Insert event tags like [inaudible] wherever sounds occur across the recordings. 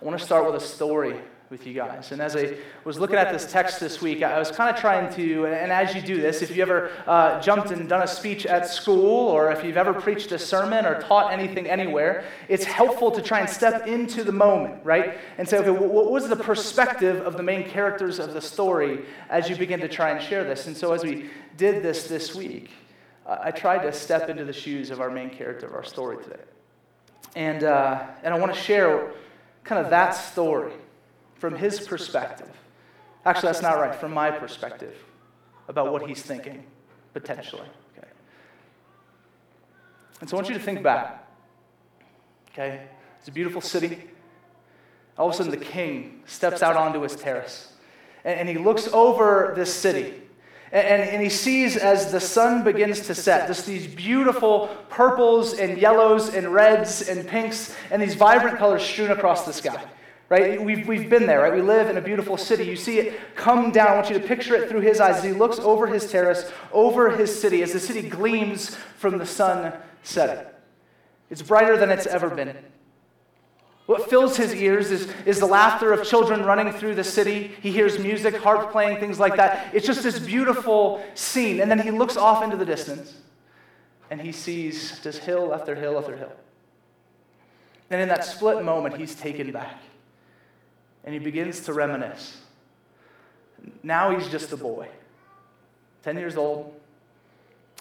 I want to start with a story with you guys. And as I was looking at this text this week, I was kind of trying to, and as you do this, if you ever uh, jumped and done a speech at school, or if you've ever preached a sermon or taught anything anywhere, it's helpful to try and step into the moment, right? And say, okay, what was the perspective of the main characters of the story as you begin to try and share this? And so as we did this this week, I tried to step into the shoes of our main character of our story today. And, uh, and I want to share kind of that story from his perspective. Actually, that's not right, from my perspective about what he's thinking, potentially. Okay. And so I want you to think back. Okay? It's a beautiful city. All of a sudden, the king steps out onto his terrace and, and he looks over this city. And, and, he sees as the sun begins to set, just these beautiful purples and yellows and reds and pinks and these vibrant colors strewn across the sky right? We've, we've been there, right? We live in a beautiful city. You see it come down. I want you to picture it through his eyes as he looks over his terrace, over his city, as the city gleams from the sun setting. It's brighter than it's ever been. What fills his ears is, is the laughter of children running through the city. He hears music, harp playing, things like that. It's just this beautiful scene. And then he looks off into the distance and he sees just hill after hill after hill. And in that split moment, he's taken back and he begins to reminisce. Now he's just a boy, 10 years old,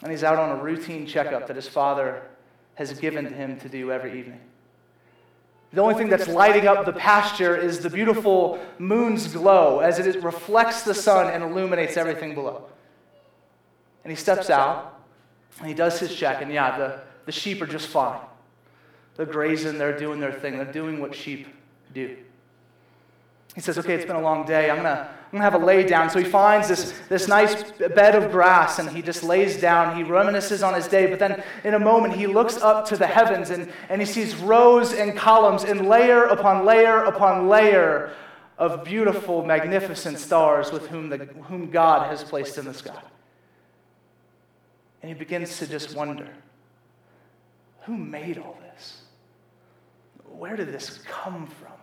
and he's out on a routine checkup that his father has given to him to do every evening. The only thing that's lighting up the pasture is the beautiful moon's glow as it reflects the sun and illuminates everything below. And he steps out and he does his check, and yeah, the, the sheep are just fine. They're grazing, they're doing their thing, they're doing what sheep do. He says, Okay, it's been a long day. I'm going to I'm gonna have a lay down. So he finds this, this nice bed of grass and he just lays down. He reminisces on his day. But then in a moment, he looks up to the heavens and, and he sees rows and columns and layer upon layer upon layer of beautiful, magnificent stars with whom, the, whom God has placed in the sky. And he begins to just wonder who made all this? Where did this come from?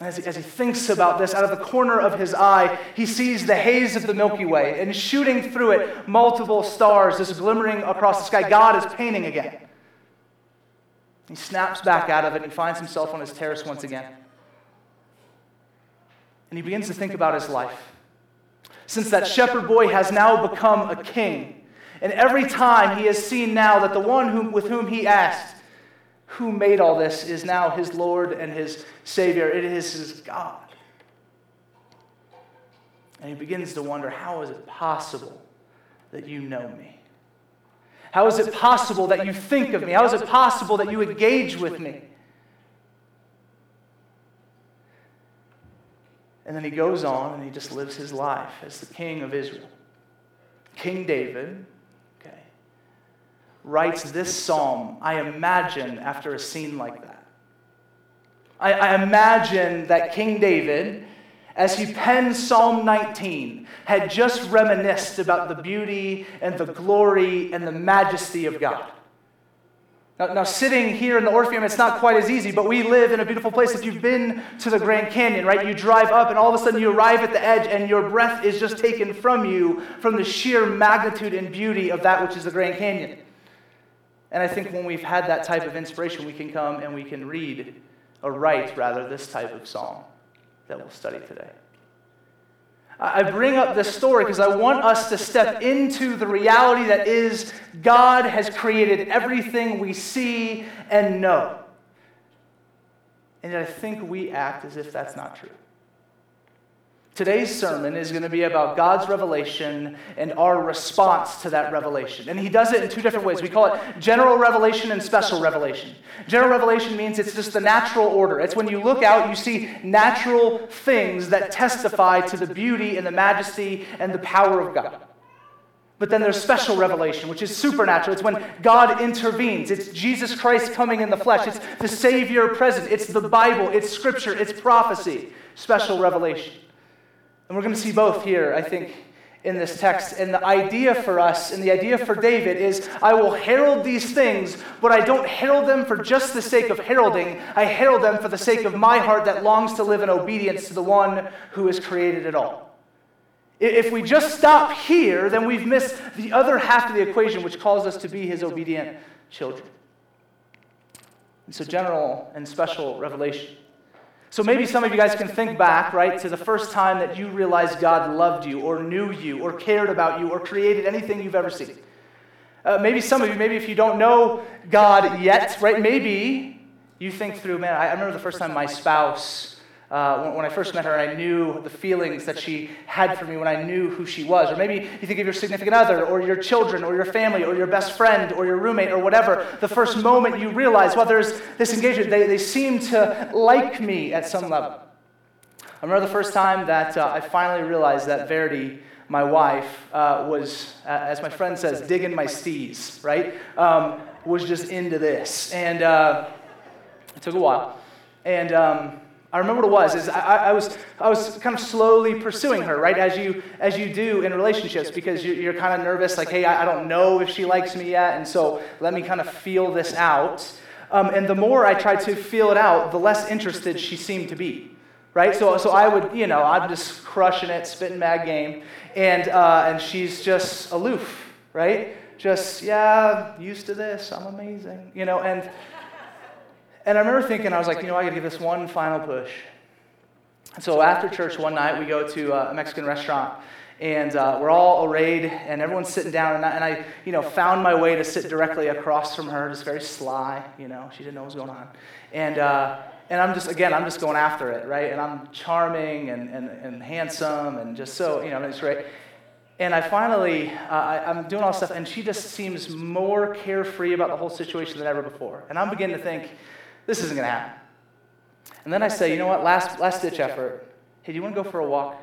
As he, as he thinks about this, out of the corner of his eye, he sees the haze of the Milky Way, and shooting through it, multiple stars just glimmering across the sky. God is painting again. He snaps back out of it and finds himself on his terrace once again. And he begins to think about his life. Since that shepherd boy has now become a king, and every time he has seen now that the one whom, with whom he asked who made all this is now his Lord and his Savior. It is his God. And he begins to wonder how is it possible that you know me? How is it possible that you think of me? How is it possible that you engage with me? And then he goes on and he just lives his life as the king of Israel. King David, writes this psalm, I imagine, after a scene like that. I, I, imagine that King David, as he penned Psalm 19, had just reminisced about the beauty and the glory and the majesty of God. Now, now, sitting here in the Orpheum, it's not quite as easy, but we live in a beautiful place. If you've been to the Grand Canyon, right, you drive up and all of a sudden you arrive at the edge and your breath is just taken from you from the sheer magnitude and beauty of that which is the Grand Canyon. And I think when we've had that type of inspiration, we can come and we can read, or write rather, this type of song that we'll study today. I bring up this story because I want us to step into the reality that is God has created everything we see and know. And I think we act as if that's not true. Today's sermon is going to be about God's revelation and our response to that revelation. And he does it in two different ways. We call it general revelation and special revelation. General revelation means it's just the natural order. It's when you look out, you see natural things that testify to the beauty and the majesty and the power of God. But then there's special revelation, which is supernatural. It's when God intervenes. It's Jesus Christ coming in the flesh. It's the Savior present. It's the Bible. It's Scripture. It's prophecy. Special revelation. And we're going to see both here, I think, in this text. And the idea for us and the idea for David is I will herald these things, but I don't herald them for just the sake of heralding. I herald them for the sake of my heart that longs to live in obedience to the one who has created it all. If we just stop here, then we've missed the other half of the equation, which calls us to be his obedient children. And so, general and special revelation. So maybe some of you guys can think back, right, to the first time that you realized God loved you or knew you or cared about you or created anything you've ever seen. Uh, maybe some of you, maybe if you don't know God yet, right, maybe you think through, man, I remember the first time my spouse uh, when, when, I first met her, I knew the feelings that she had for me when I knew who she was. Or maybe you think of your significant other, or your children, or your family, or your best friend, or your roommate, or whatever. The first moment you realize, well, there's this engagement. They, they seem to like me at some level. I remember the first time that uh, I finally realized that Verity, my wife, uh, was, uh, as my friend says, digging my steez, right? Um, was just into this. And uh, it took a while. And um, I remember what it was. Is I, I, was I was kind of slowly pursuing her, right? As you as you do in relationships, because you, are kind of nervous, like, hey, I, I, don't know if she likes me yet, and so let me kind of feel this out. Um, and the more I tried to feel it out, the less interested she seemed to be, right? So so I would, you know, I'm just crushing it, spitting mad game, and uh, and she's just aloof, right? Just yeah, used to this. I'm amazing, you know, and. And I remember thinking, I was like, you know, I got to give this one final push. So after church one night, we go to uh, a Mexican restaurant, and uh, we're all arrayed, and everyone's sitting down, and I, and I, you know, found my way to sit directly across from her, just very sly, you know, she didn't know what was going on. And, uh, and I'm just, again, I'm just going after it, right? And I'm charming and, and, and handsome and just so, you know, it's great. And I finally, uh, I, am doing all this stuff, and she just seems more carefree about the whole situation than ever before. And I'm beginning to think, this isn't going to happen. And then I say, you know what, last, last ditch effort. Hey, do you want to go for a walk?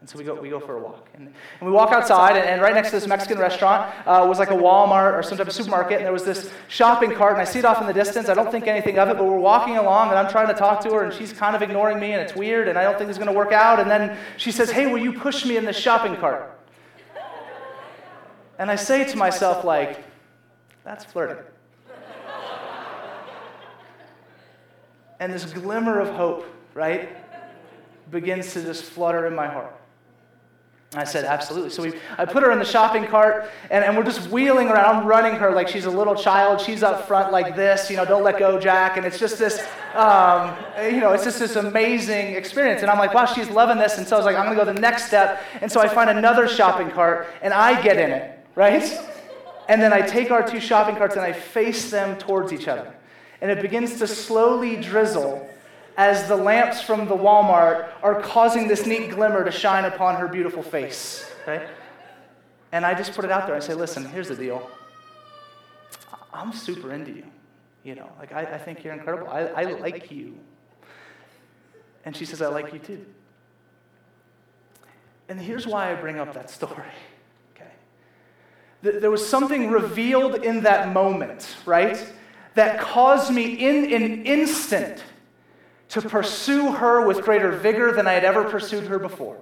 And so we go, we go for a walk. And, and we walk outside, and, and, right next to this Mexican restaurant uh, was like a Walmart or some type of supermarket, and there was this shopping cart, and I see it off in the distance. I don't think anything of it, but we're walking along, and I'm trying to talk to her, and she's kind of ignoring me, and it's weird, and I don't think it's going to work out. And then she says, Hey, will you push me in the shopping cart? And I say to myself, like, that's flirting. And this glimmer of hope, right, begins to just flutter in my heart. I said, absolutely. So we, I put her in the shopping cart, and, and we're just wheeling around. I'm running her like she's a little child. She's up front like this, you know, don't let go, Jack. And it's just this, um, you know, it's just this amazing experience. And I'm like, wow, she's loving this. And so I was like, I'm going to go the next step. And so I find another shopping cart, and I get in it, right? And then I take our two shopping carts and I face them towards each other and it begins to slowly drizzle as the lamps from the Walmart are causing this neat glimmer to shine upon her beautiful face. Right? And I just put it out there. I say, listen, here's the deal. I'm super into you. You know, like I, I think you're incredible. I, I like you. And she says, I like you too. And here's why I bring up that story. Okay. There was something revealed in that moment, right? That caused me in an instant to pursue her with greater vigor than I had ever pursued her before.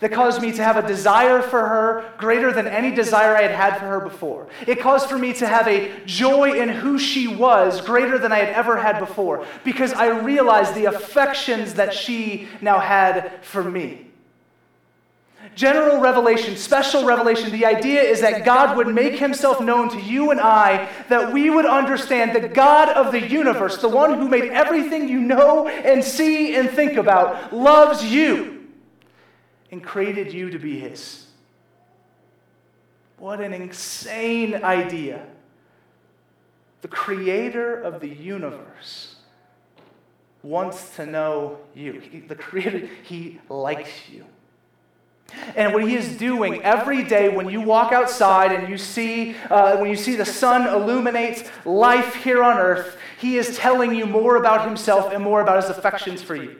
That caused me to have a desire for her greater than any desire I had had for her before. It caused for me to have a joy in who she was greater than I had ever had before because I realized the affections that she now had for me. General revelation, special revelation, the idea is that God would make himself known to you and I, that we would understand the God of the universe, the one who made everything you know and see and think about, loves you and created you to be his. What an insane idea. The creator of the universe wants to know you. He, the creator, he likes you. And what he is doing every day when you walk outside and you see, uh, when you see the sun illuminates life here on earth, he is telling you more about himself and more about his affections for you.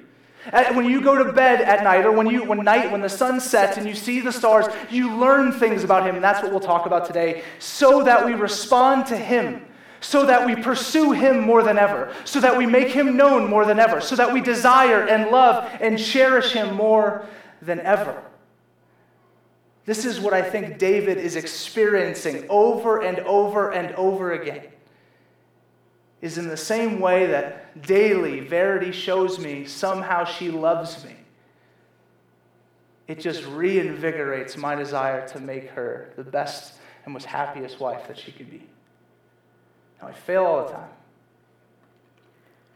When you go to bed at night, or when you when night when the sun sets and you see the stars, you learn things about him, and that's what we'll talk about today, so that we respond to him, so that we pursue him more than ever, so that we make him known more than ever, so that we desire and love and cherish him more than ever. This is what I think David is experiencing over and over and over again. Is in the same way that daily Verity shows me somehow she loves me. It just reinvigorates my desire to make her the best and most happiest wife that she could be. Now, I fail all the time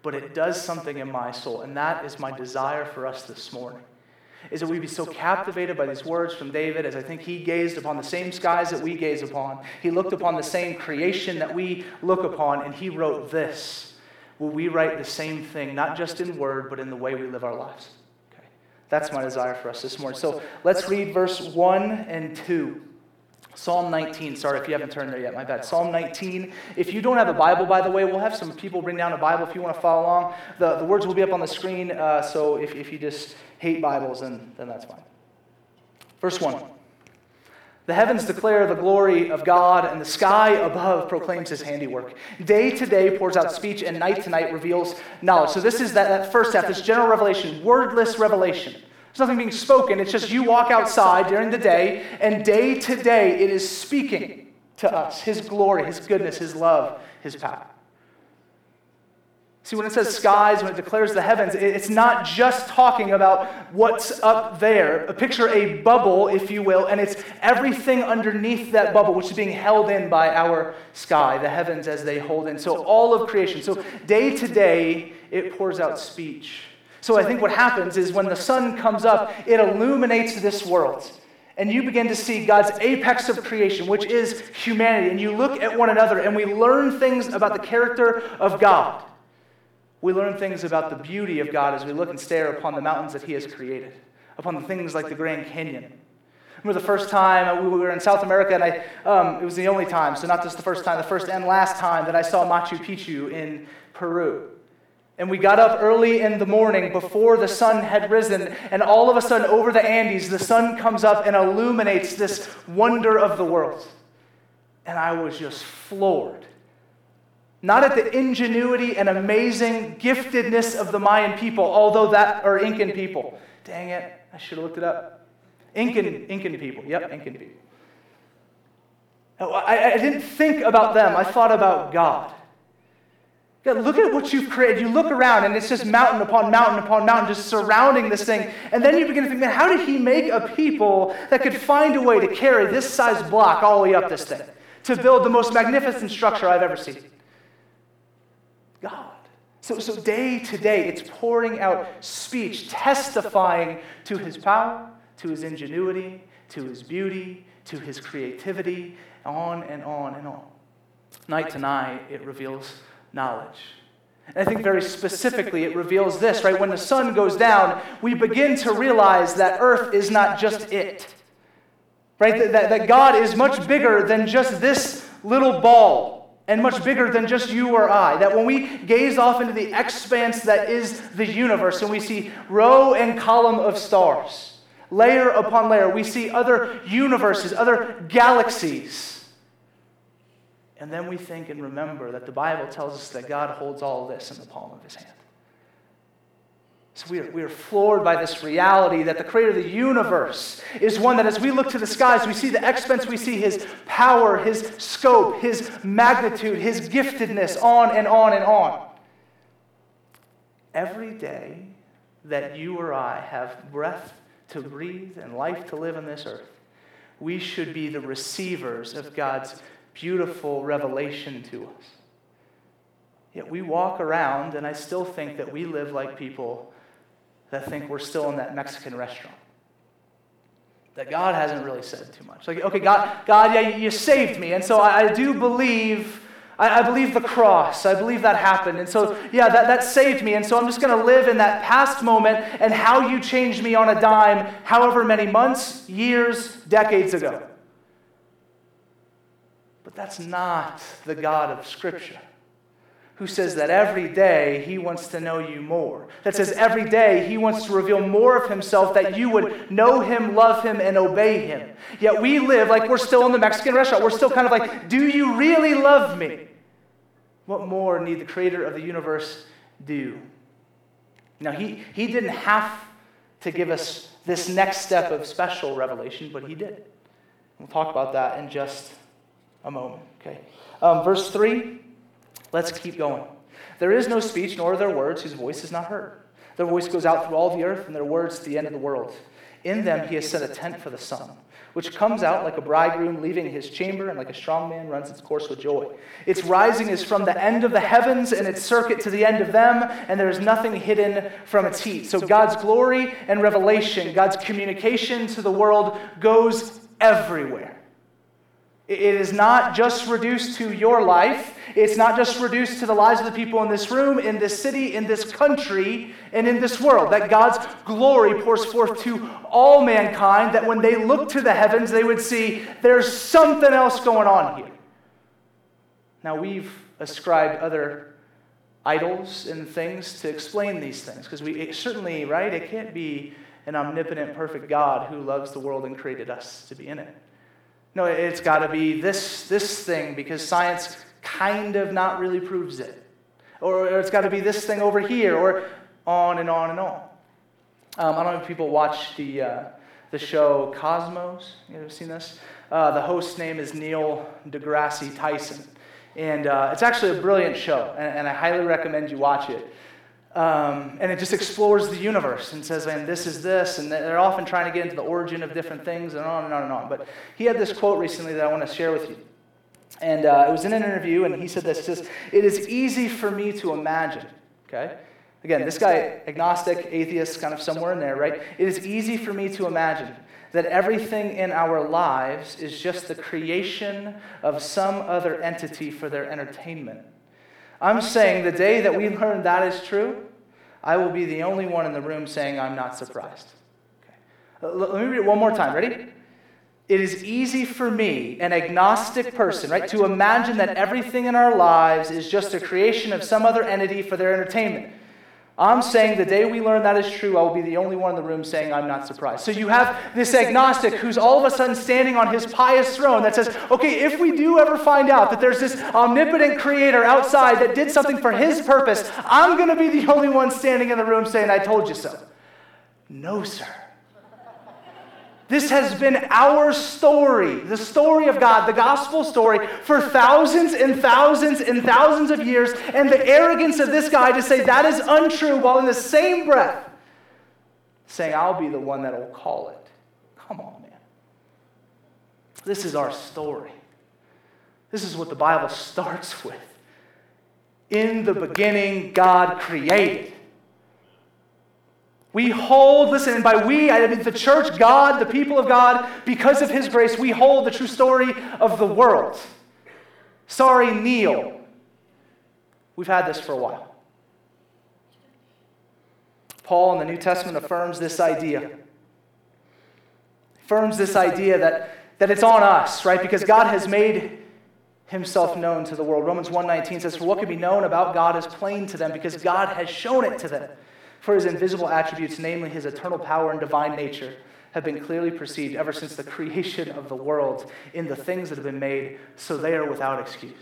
but it does something in my soul. And that is my desire for us this morning. Is that we be so captivated by these words from David as I think he gazed upon the same skies that we gaze upon. He looked upon the same creation that we look upon, and he wrote this. Will we write the same thing, not just in word, but in the way we live our lives? Okay. That's my desire for us this morning. So let's read verse 1 and 2. Psalm 19. Sorry if you haven't turned there yet, my bad. Psalm 19. If you don't have a Bible, by the way, we'll have some people bring down a Bible if you want to follow along. The, the words will be up on the screen, uh, so if, if you just hate Bibles, then, then that's fine. Verse 1. The heavens declare the glory of God, and the sky above proclaims his handiwork. Day to day pours out speech, and night to night reveals knowledge. So, this is that, that first half, this general revelation, wordless revelation. There's nothing being spoken. It's just you walk outside during the day, and day to day it is speaking to us His glory, His goodness, His love, His power. See, when it says skies, when it declares the heavens, it's not just talking about what's up there. Picture a bubble, if you will, and it's everything underneath that bubble, which is being held in by our sky, the heavens as they hold in. So, all of creation. So, day to day, it pours out speech so I think what happens is when the sun comes up, it illuminates this world. And you begin to see God's apex of creation, which is humanity. And you look at one another and we learn things about the character of God. We learn things about the beauty of God as we look and stare upon the mountains that He has created, upon the things like the Grand Canyon. remember the first time we were in South America, and I, um, it was the only time, so not just the first time, the first and last time that I saw Machu Picchu in Peru. And we got up early in the morning before the sun had risen, and all of a sudden, over the Andes, the sun comes up and illuminates this wonder of the world. And I was just floored. Not at the ingenuity and amazing giftedness of the Mayan people, although that, or Incan people. Dang it, I should have looked it up. Incan, Incan people, yep, Incan people. Oh, I, I didn't think about them, I thought about God. God, look at what you've created. You look around and it's just mountain upon mountain upon mountain just surrounding this thing. And then you begin to think, man, how did he make a people that could find a way to carry this size block all the way up this thing? To build the most magnificent structure I've ever seen. God. So, so day to day, it's pouring out speech, testifying to his power, to his ingenuity, to his beauty, to his creativity, on and on and on. Night to night, it reveals knowledge. And I think very specifically it reveals this, right? When the sun goes down, we begin to realize that earth is not just it. Right? That, that, that God is much bigger than just this little ball and much bigger than just you or I. That when we gaze off into the expanse that is the universe and we see row and column of stars, layer upon layer, we see other universes, other galaxies and then we think and remember that the Bible tells us that God holds all this in the palm of his hand. So we are, we are floored by this reality that the creator of the universe is one that as we look to the skies, we see the expanse, we see his power, his scope, his magnitude, his giftedness, on and on and on. Every day that you or I have breath to breathe and life to live on this earth, we should be the receivers of God's beautiful revelation to us. Yet we walk around, and I still think that we live like people that think we're still in that Mexican restaurant. That God hasn't really said too much. Like, okay, God, God, yeah, you, saved me. And so I, I do believe, I, I, believe the cross. I believe that happened. And so, yeah, that, that saved me. And so I'm just going to live in that past moment and how you changed me on a dime, however many months, years, decades ago. But that's not the God of Scripture who says that every day he wants to know you more. That says every day he wants to reveal more of himself that you would know him, love him, and obey him. Yet we live like we're still in the Mexican restaurant. We're still kind of like, do you really love me? What more need the creator of the universe do? Now, he, he didn't have to give us this next step of special revelation, but he did. We'll talk about that in just a moment. Okay. Um, verse 3, let's keep going. There is no speech, nor are there words whose voice is not heard. Their voice goes out through all the earth, and their words to the end of the world. In them he has set a tent for the sun, which comes out like a bridegroom leaving his chamber, and like a strong man runs its course with joy. Its rising is from the end of the heavens, and its circuit to the end of them, and there is nothing hidden from its heat. So God's glory and revelation, God's communication to the world goes everywhere. It is not just reduced to your life. It's not just reduced to the lives of the people in this room, in this city, in this country, and in this world. That God's glory pours forth to all mankind, that when they look to the heavens, they would see there's something else going on here. Now, we've ascribed other idols and things to explain these things, because we certainly, right, it can't be an omnipotent, perfect God who loves the world and created us to be in it. No, it's got to be this, this thing because science kind of not really proves it. Or, or it's got to be this thing over here, or on and on and on. Um, I don't know if people watch the, uh, the show Cosmos. You ever seen this? Uh, the host's name is Neil deGrasse Tyson. And uh, it's actually a brilliant show, and, and I highly recommend you watch it. Um, and it just explores the universe and says, and this is this. And they're often trying to get into the origin of different things and on and on and on. But he had this quote recently that I want to share with you. And uh, it was in an interview, and he said this. Says, It is easy for me to imagine. Okay? Again, this guy, agnostic, atheist, kind of somewhere in there, right? It is easy for me to imagine that everything in our lives is just the creation of some other entity for their entertainment. I'm saying the day that we learn that is true, I will be the only one in the room saying I'm not surprised. Okay. Let me read it one more time. Ready? It is easy for me, an agnostic person, right, to imagine that everything in our lives is just a creation of some other entity for their entertainment. I'm saying the day we learn that is true, I will be the only one in the room saying I'm not surprised. So you have this agnostic who's all of a sudden standing on his pious throne that says, okay, if we do ever find out that there's this omnipotent creator outside that did something for his purpose, I'm going to be the only one standing in the room saying, I told you so. No, sir. This has been our story, the story of God, the gospel story, for thousands and thousands and thousands of years. And the arrogance of this guy to say that is untrue while in the same breath saying, I'll be the one that will call it. Come on, man. This is our story. This is what the Bible starts with. In the beginning, God created. We hold, listen, and by we, I mean the church, God, the people of God, because of His grace, we hold the true story of the world. Sorry, Neil. We've had this for a while. Paul in the New Testament affirms this idea. Affirms this idea that, that it's on us, right? Because God has made himself known to the world. Romans 1:19 says, For what can be known about God is plain to them, because God has shown it to them. For his invisible attributes, namely his eternal power and divine nature, have been clearly perceived ever since the creation of the world in the things that have been made, so they are without excuse.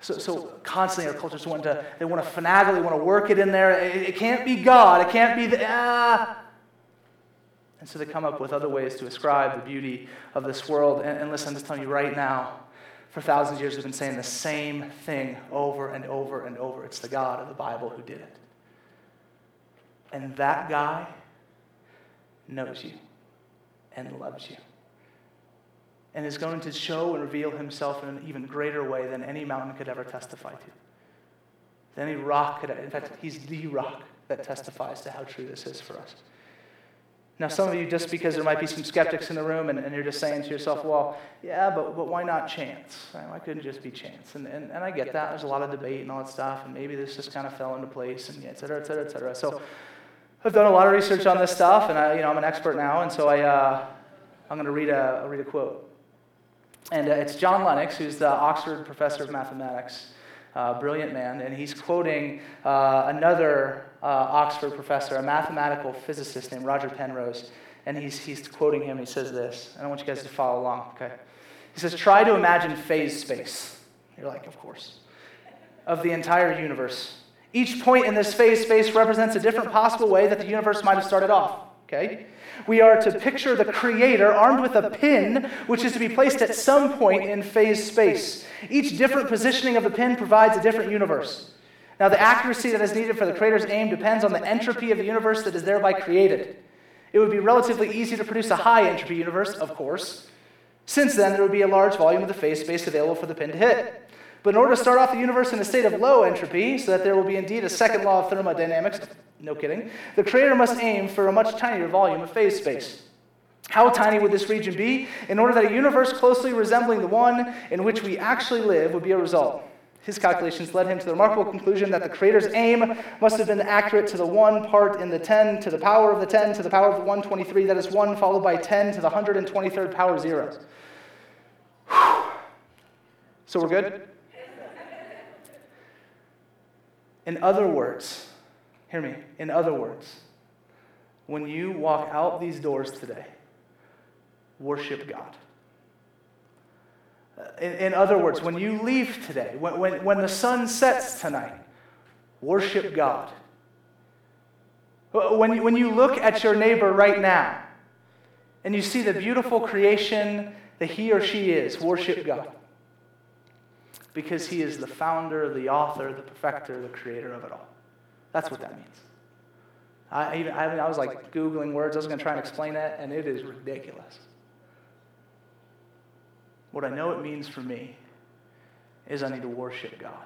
So, so constantly our cultures want to, they want to finagle, they want to work it in there. It, it can't be God, it can't be the, ah. And so they come up with other ways to ascribe the beauty of this world. And, and listen, I'm just telling you right now, for thousands of years, we've been saying the same thing over and over and over. It's the God of the Bible who did it. And that guy knows you and loves you and is going to show and reveal himself in an even greater way than any mountain could ever testify to. Than any rock could, in fact, he's the rock that testifies to how true this is for us. Now, some of you, just because there might be some skeptics in the room and, and you're just saying to yourself, well, yeah, but, but why not chance? Why couldn't it just be chance? And, and, and I get that. There's a lot of debate and all that stuff, and maybe this just kind of fell into place, and et cetera, et cetera, et cetera. So I've done a lot of research on this stuff, and I, you know, I'm an expert now, and so I, uh, I'm going to read a, I'll read a quote. And uh, it's John Lennox, who's the Oxford professor of mathematics, uh, brilliant man, and he's quoting uh, another uh, Oxford professor, a mathematical physicist named Roger Penrose, and he's, he's quoting him. He says this, and I want you guys to follow along, okay? He says, Try to imagine phase space. You're like, Of course. Of the entire universe each point in this phase space represents a different possible way that the universe might have started off. Okay? We are to picture the Creator armed with a pin, which is to be placed at some point in phase space. Each different positioning of the pin provides a different universe. Now, the accuracy that is needed for the Creator's aim depends on the entropy of the universe that is thereby created. It would be relatively easy to produce a high entropy universe, of course. Since then, there would be a large volume of the phase space available for the pin to hit. But in order to start off the universe in a state of low entropy, so that there will be indeed a second law of thermodynamics, no kidding, the creator must aim for a much tinier volume of phase space. How tiny would this region be? In order that a universe closely resembling the one in which we actually live would be a result. His calculations led him to the remarkable conclusion that the Creator's aim must have been accurate to the one part in the 10 to the power of the 10 to the power of the 123, that is 1 followed by 10 to the 123rd power 0. So we're good? In other words, hear me, in other words, when you walk out these doors today, worship God. In, in, other words, when you leave today, when, when, when the sun sets tonight, worship God. When, when you look at your neighbor right now and you see the beautiful creation that he or she is, worship God. Because he is the founder, the author, the perfecter, the creator of it all. That's what that means. I, even, I, I was like Googling words, I was going to try and explain that, and it is ridiculous. What I know it means for me is I need to worship God.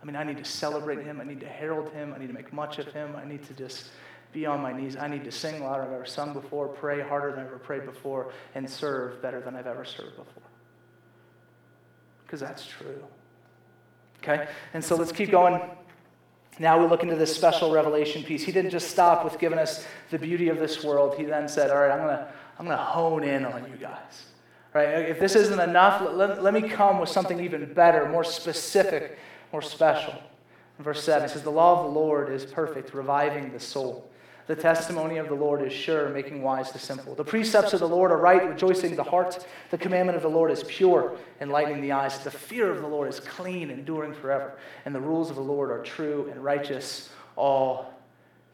I mean, I need to celebrate Him. I need to herald Him. I need to make much of Him. I need to just be on my knees. I need to sing louder than I've ever sung before, pray harder than I've ever prayed before, and serve better than I've ever served before. Because that's true. Okay? And so let's keep going. Now we look into this special revelation piece. He didn't just stop with giving us the beauty of this world. He then said, All right, I'm going to I'm to hone in on you guys. Right? If this isn't enough, let, let me come with something even better, more specific, more special. In verse 7, it says, The law of the Lord is perfect, reviving the soul. The testimony of the Lord is sure, making wise the simple. The precepts of the Lord are right, rejoicing the heart. The commandment of the Lord is pure, enlightening the eyes. The fear of the Lord is clean, enduring forever. And the rules of the Lord are true and righteous all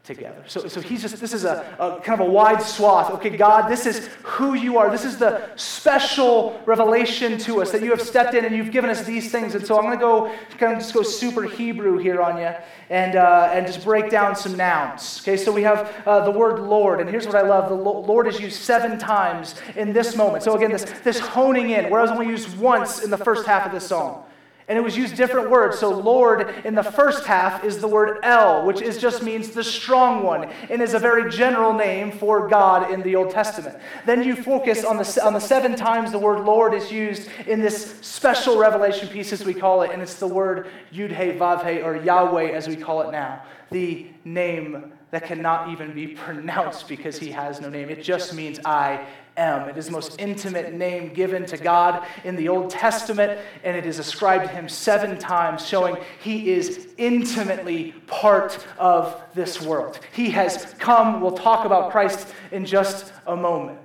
together. So, so he's just, this is a, a, kind of a wide swath. Okay, God, this is who you are. This is the special revelation to us that you have stepped in and you've given us these things. And so I'm going to go, kind of just go super Hebrew here on you and, uh, and just break down some nouns. Okay, so we have uh, the word Lord. And here's what I love the Lord is used seven times in this moment. So again, this, this honing in, whereas only used once in the first half of this song. And it was used different words. So, Lord in the first half is the word El, which is just means the strong one, and is a very general name for God in the Old Testament. Then you focus on the, on the seven times the word Lord is used in this special revelation piece, as we call it, and it's the word Yud-He, Vav-He, or Yahweh, as we call it now, the name that cannot even be [laughs] pronounced because he has no name. It just means I am. It is the most intimate name given to God in the Old Testament, and it is ascribed to him seven times, showing he is intimately part of this world. He has come. We'll talk about Christ in just a moment.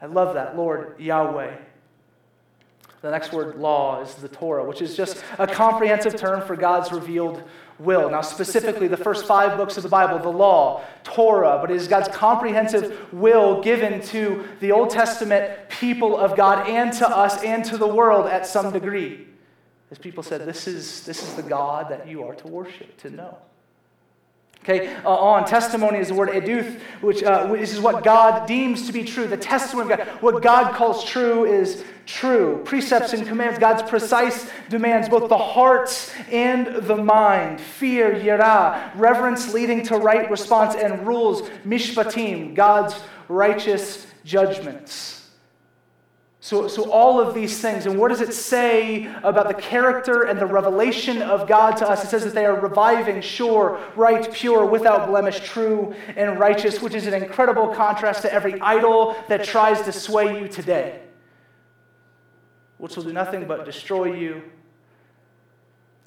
I love that, Lord Yahweh. The next word, law, is the Torah, which is just a comprehensive term for God's revealed will. Now, specifically, the first five books of the Bible, the law, Torah, but it is God's comprehensive will given to the Old Testament people of God and to us and to the world at some degree. As people said, this is, this is the God that you are to worship, to know. Okay, uh, on testimony is the word eduth, which uh, this is what God deems to be true. The testimony of God, what God calls true is true. Precepts and commands, God's precise demands, both the heart and the mind. Fear, yirah, reverence leading to right response, and rules, mishpatim, God's righteous judgments. So, so, all of these things, and what does it say about the character and the revelation of God to us? It says that they are reviving, sure, right, pure, without blemish, true, and righteous, which is an incredible contrast to every idol that tries to sway you today, which will do nothing but destroy you.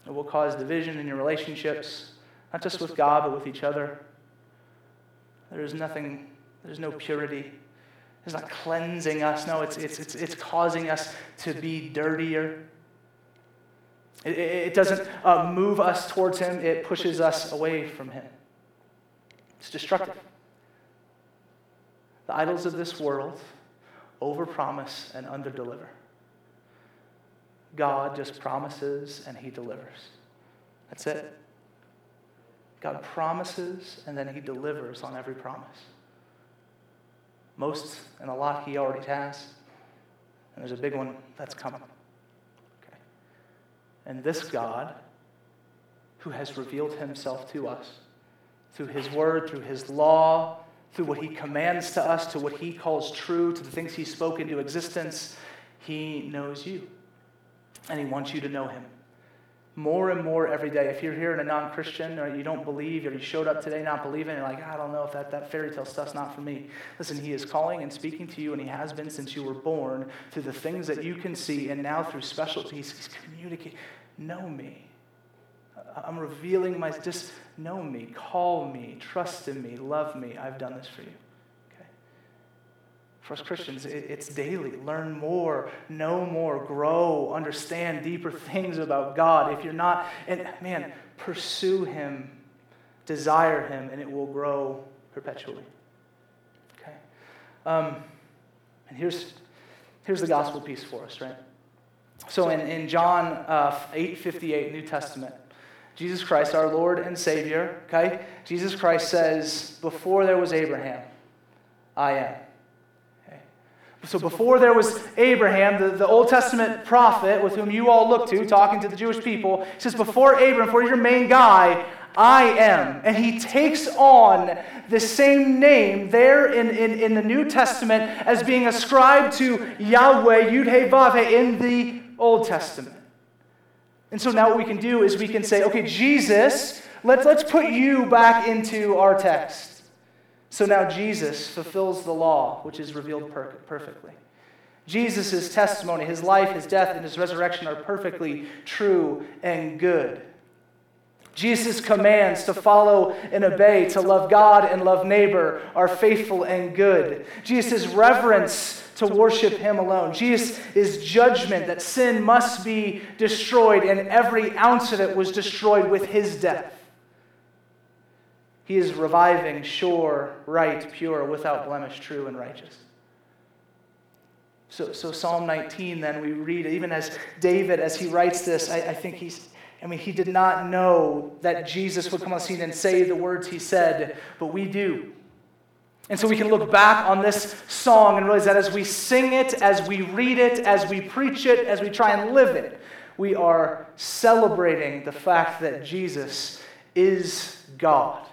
It will cause division in your relationships, not just with God, but with each other. There is nothing, there's no purity it's not cleansing us. No, it's, it's, it's, it's causing us to be dirtier. It, it doesn't uh, move us towards Him, it pushes us away from Him. It's destructive. The idols of this world overpromise and underdeliver. God just promises and he delivers. That's it. God promises and then he delivers on every promise. Most and a lot he already has. And there's a big one that's coming. Okay. And this God, who has revealed himself to us through his word, through his law, through what he commands to us, to what he calls true, to the things he spoke into existence, he knows you. And he wants you to know him more and more every day. If you're here and a non Christian or you don't believe or you showed up today not believing, you're like, I don't know if that, that fairy tale stuff's not for me. Listen, He is calling and speaking to you, and He has been since you were born through the things that you can see, and now through specialties. He's communicating. Know me. I'm revealing my, just know me, call me, trust in me, love me. I've done this for you. For us Christians, it's daily. Learn more, know more, grow, understand deeper things about God. If you're not, and man, pursue Him, desire Him, and it will grow perpetually. Okay? Um, and here's, here's the gospel piece for us, right? So in, in John uh, 8 58, New Testament, Jesus Christ, our Lord and Savior, okay? Jesus Christ says, Before there was Abraham, I am. So before there was Abraham, the, the Old Testament prophet with whom you all look to, talking to the Jewish people, says, Before Abraham, before your main guy, I am. And he takes on the same name there in, in, in the New Testament as being ascribed to Yahweh, Yud He Vav in the Old Testament. And so now what we can do is we can say, okay, Jesus, let's, let's put you back into our text. So now Jesus fulfills the law, which is revealed per- perfectly. Jesus' testimony, his life, his death, and his resurrection are perfectly true and good. Jesus' commands to follow and obey, to love God and love neighbor are faithful and good. Jesus' reverence to worship him alone. Jesus' judgment that sin must be destroyed, and every ounce of it was destroyed with his death. He is reviving, sure, right, pure, without blemish, true, and righteous. So, so Psalm 19, then we read, even as David, as he writes this, I, I think he's, I mean, he did not know that Jesus would come on the scene and say the words he said, but we do. And so we can look back on this song and realize that as we sing it, as we read it, as we preach it, as we try and live it, we are celebrating the fact that Jesus is God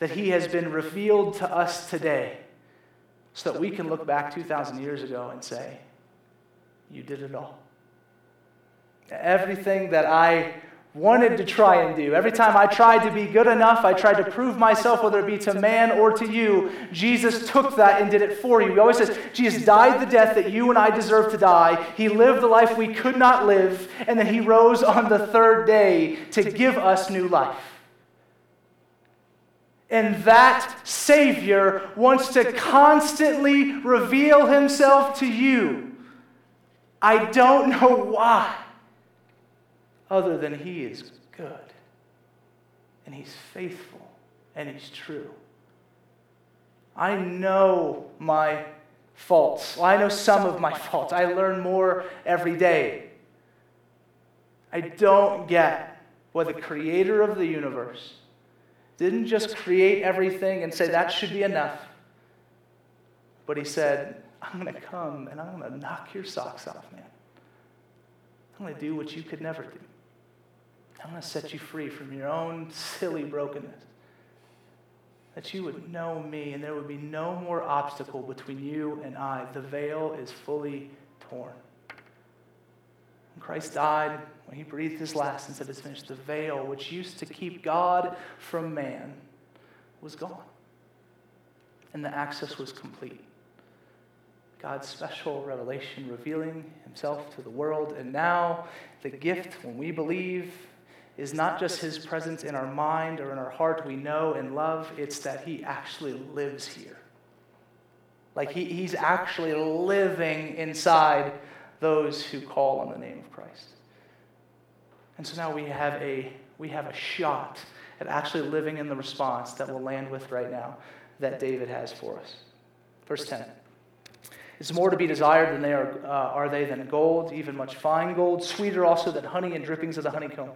that He has been revealed to us today so that we can look back 2,000 years ago and say, You did it all. Everything that I wanted to try and do, every time I tried to be good enough, I tried to prove myself, whether it be to man or to you, Jesus took that and did it for you. He always says, Jesus died the death that you and I deserve to die. He lived the life we could not live, and then He rose on the third day to give us new life. And that Savior wants to constantly reveal himself to you. I don't know why, other than he is good, and he's faithful, and he's true. I know my faults. Well, I know some of my faults. I learn more every day. I don't get what the creator of the universe didn't just create everything and say that should be enough. But he said, I'm going to come and I'm going to knock your socks off, man. I'm going to do what you could never do. I'm going to set you free from your own silly brokenness. That you would know me and there would be no more obstacle between you and I. The veil is fully torn. When Christ died, when he breathed his last and said, It's finished, the veil which used to keep God from man was gone. And the access was complete. God's special revelation revealing himself to the world. And now, the gift, when we believe, is not just his presence in our mind or in our heart we know and love, it's that he actually lives here. Like he, he's actually living inside those who call on the name of Christ. And so now we have a, we have a shot at actually living in the response that we'll land with right now that David has for us. Verse 10. It's more to be desired than they are, uh, are they than gold, even much fine gold, sweeter also than honey and drippings of the honeycomb.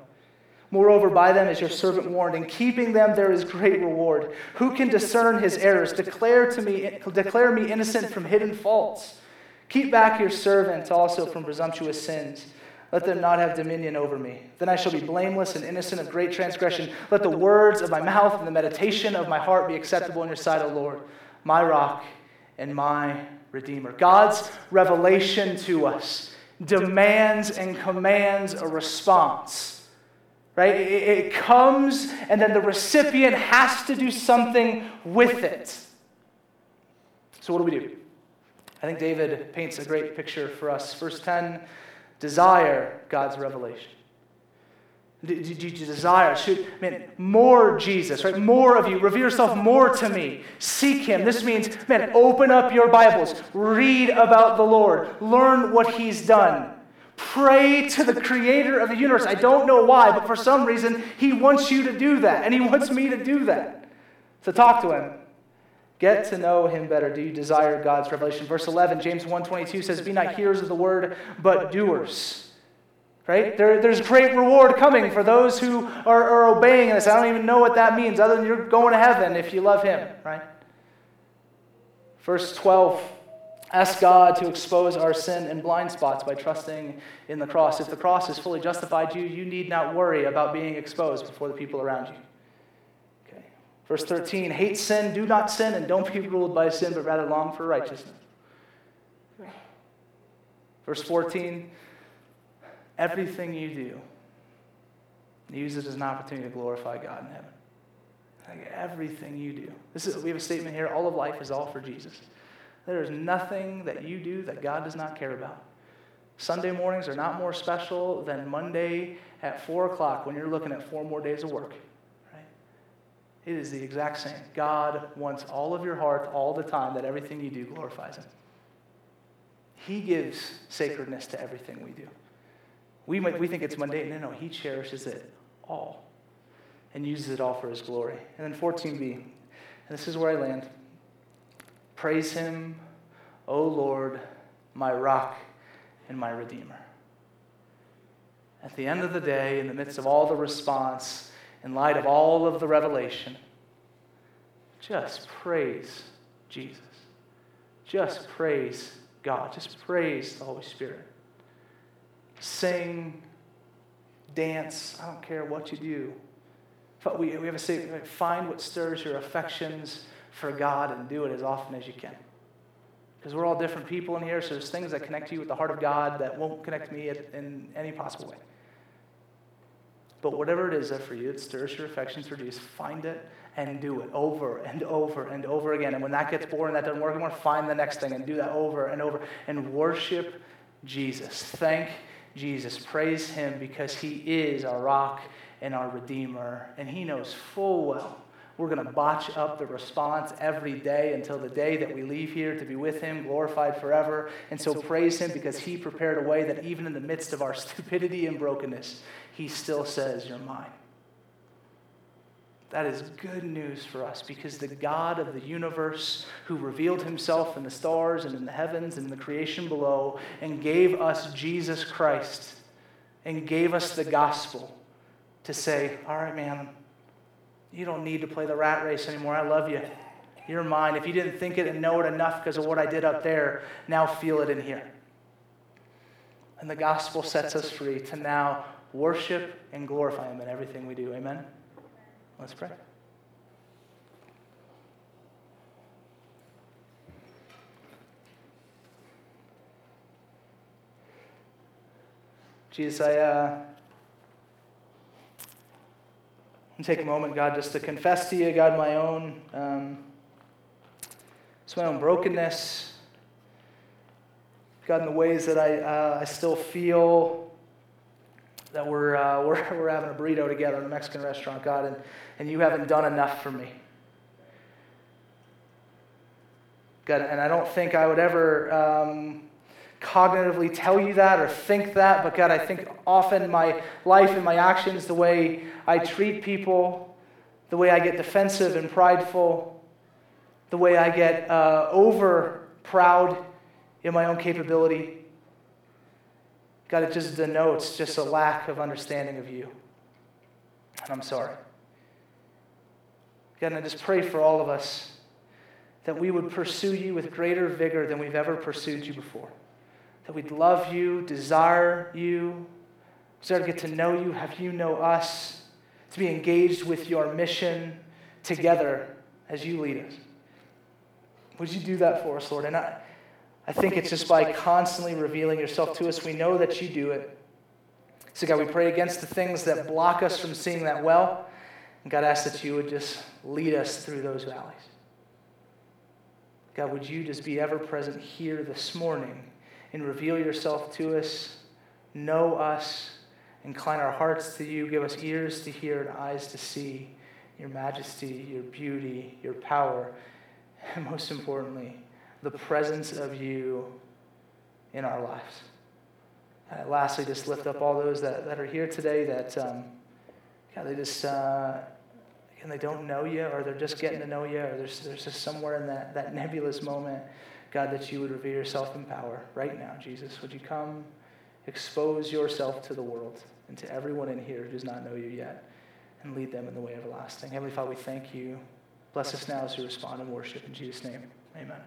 Moreover, by them is your servant warned. In keeping them, there is great reward. Who can discern his errors? Declare to me, declare me innocent from hidden faults. Keep back your servant also from presumptuous sins. Let them not have dominion over me. Then I shall be blameless and innocent of great transgression. Let the words of my mouth and the meditation of my heart be acceptable in your sight, O Lord, my rock and my redeemer. God's revelation to us demands and commands a response right? It, comes, and then the recipient has to do something with it. So, what do we do? I think David paints a great picture for us. Verse 10 desire God's revelation. Do, you desire? Should, I mean, more Jesus, right? More of you. Reveal yourself more to me. Seek Him. This means, man, open up your Bibles. Read about the Lord. Learn what He's done. Pray to the creator of the universe. I don't know why, but for some reason, he wants you to do that, and he wants me to do that. To talk to him. Get to know him better. Do you desire God's revelation? Verse 11, James 1.22 says, Be not hearers of the word, but doers. Right? There, there's great reward coming for those who are, are obeying this. I don't even know what that means, other than you're going to heaven if you love him, right? Verse 12 Ask God to expose our sin and blind spots by trusting in the cross. If the cross has fully justified you, you need not worry about being exposed before the people around you. Verse 13 Hate sin, do not sin, and don't be ruled by sin, but rather long for righteousness. Verse 14 Everything you do, use it as an opportunity to glorify God in heaven. Like everything you do. This is, we have a statement here all of life is all for Jesus. There is nothing that you do that God does not care about. Sunday mornings are not more special than Monday at 4 o'clock when you're looking at four more days of work. It is the exact same. God wants all of your heart all the time that everything you do glorifies Him. He gives sacredness to everything we do. We, might, we think it's mundane. No, no, He cherishes it all and uses it all for His glory. And then 14b, and this is where I land. Praise him, O Lord, my rock and my redeemer. At the end of the day, in the midst of all the response, in light of all of the revelation, just praise Jesus. Just praise God. Just praise the Holy Spirit. Sing, dance, I don't care what you do. But We, we have a say, find what stirs your affections for God and do it as often as you can. Because we're all different people in here, so there's things that connect you with the heart of God that won't connect me in any possible way. But whatever it is that for you, it stirs your affections for Jesus, find it and do it over and over and over again. And when that gets boring, that doesn't work anymore, find the next thing and do that over and over and worship Jesus. Thank Jesus. Praise him because he is our rock and our redeemer. And he knows full well we're going to botch up the response every day until the day that we leave here to be with Him, glorified forever. And so praise Him because He prepared a way that even in the midst of our [laughs] stupidity and brokenness, He still says, You're mine. That is good news for us because the God of the universe, who revealed himself in the stars and in the heavens and in the creation below, and gave us Jesus Christ and gave us the gospel to say, All right, man, you don't need to play the rat race anymore. I love you. You're mine. If you didn't think it and know it enough because of what I did up there, now feel it in here. And the gospel sets us free to now worship and glorify Him in everything we do. Amen? Let's pray. Jesus, I. Uh, and take a moment, God, just to confess to you, God, my own, um, it's my own brokenness. God, in the ways that I, uh, I still feel that we're, uh, [laughs] we're, we're having a burrito together in a Mexican restaurant, God, and, and you haven't done enough for me. God, and I don't think I would ever um, cognitively tell you that or think that, but God, I think often my life and my actions, the way I treat people, the way I get defensive and prideful, the way I get uh, over proud in my own capability. God, it just denotes just a lack of understanding of you. And I'm sorry. God, and I just pray for all of us that we would pursue you with greater vigor than we've ever pursued you before. That we'd love you, desire you, desire to get to know you, have you know us, to be engaged with your mission together as you lead us. Would you do that for us, Lord? And I, I think it's just by constantly revealing yourself to us, we know that you do it. So, God, we pray against the things that block us from seeing that well. And God, ask that you would just lead us through those valleys. God, would you just be ever present here this morning and reveal yourself to us, know us, incline our hearts to you, give us ears to hear and eyes to see your majesty, your beauty, your power, and most importantly, the presence of you in our lives. Uh, lastly, just lift up all those that, that are here today that um, God, they just uh, and they don't know you, or they're just getting to know you, or there's, there's just somewhere in that, that nebulous moment, God, that you would reveal yourself in power right now, Jesus. Would you come expose yourself to the world and to everyone in here who does not know you yet and lead them in the way everlasting? Heavenly Father, we thank you. Bless us now as we respond in worship. In Jesus' name, amen.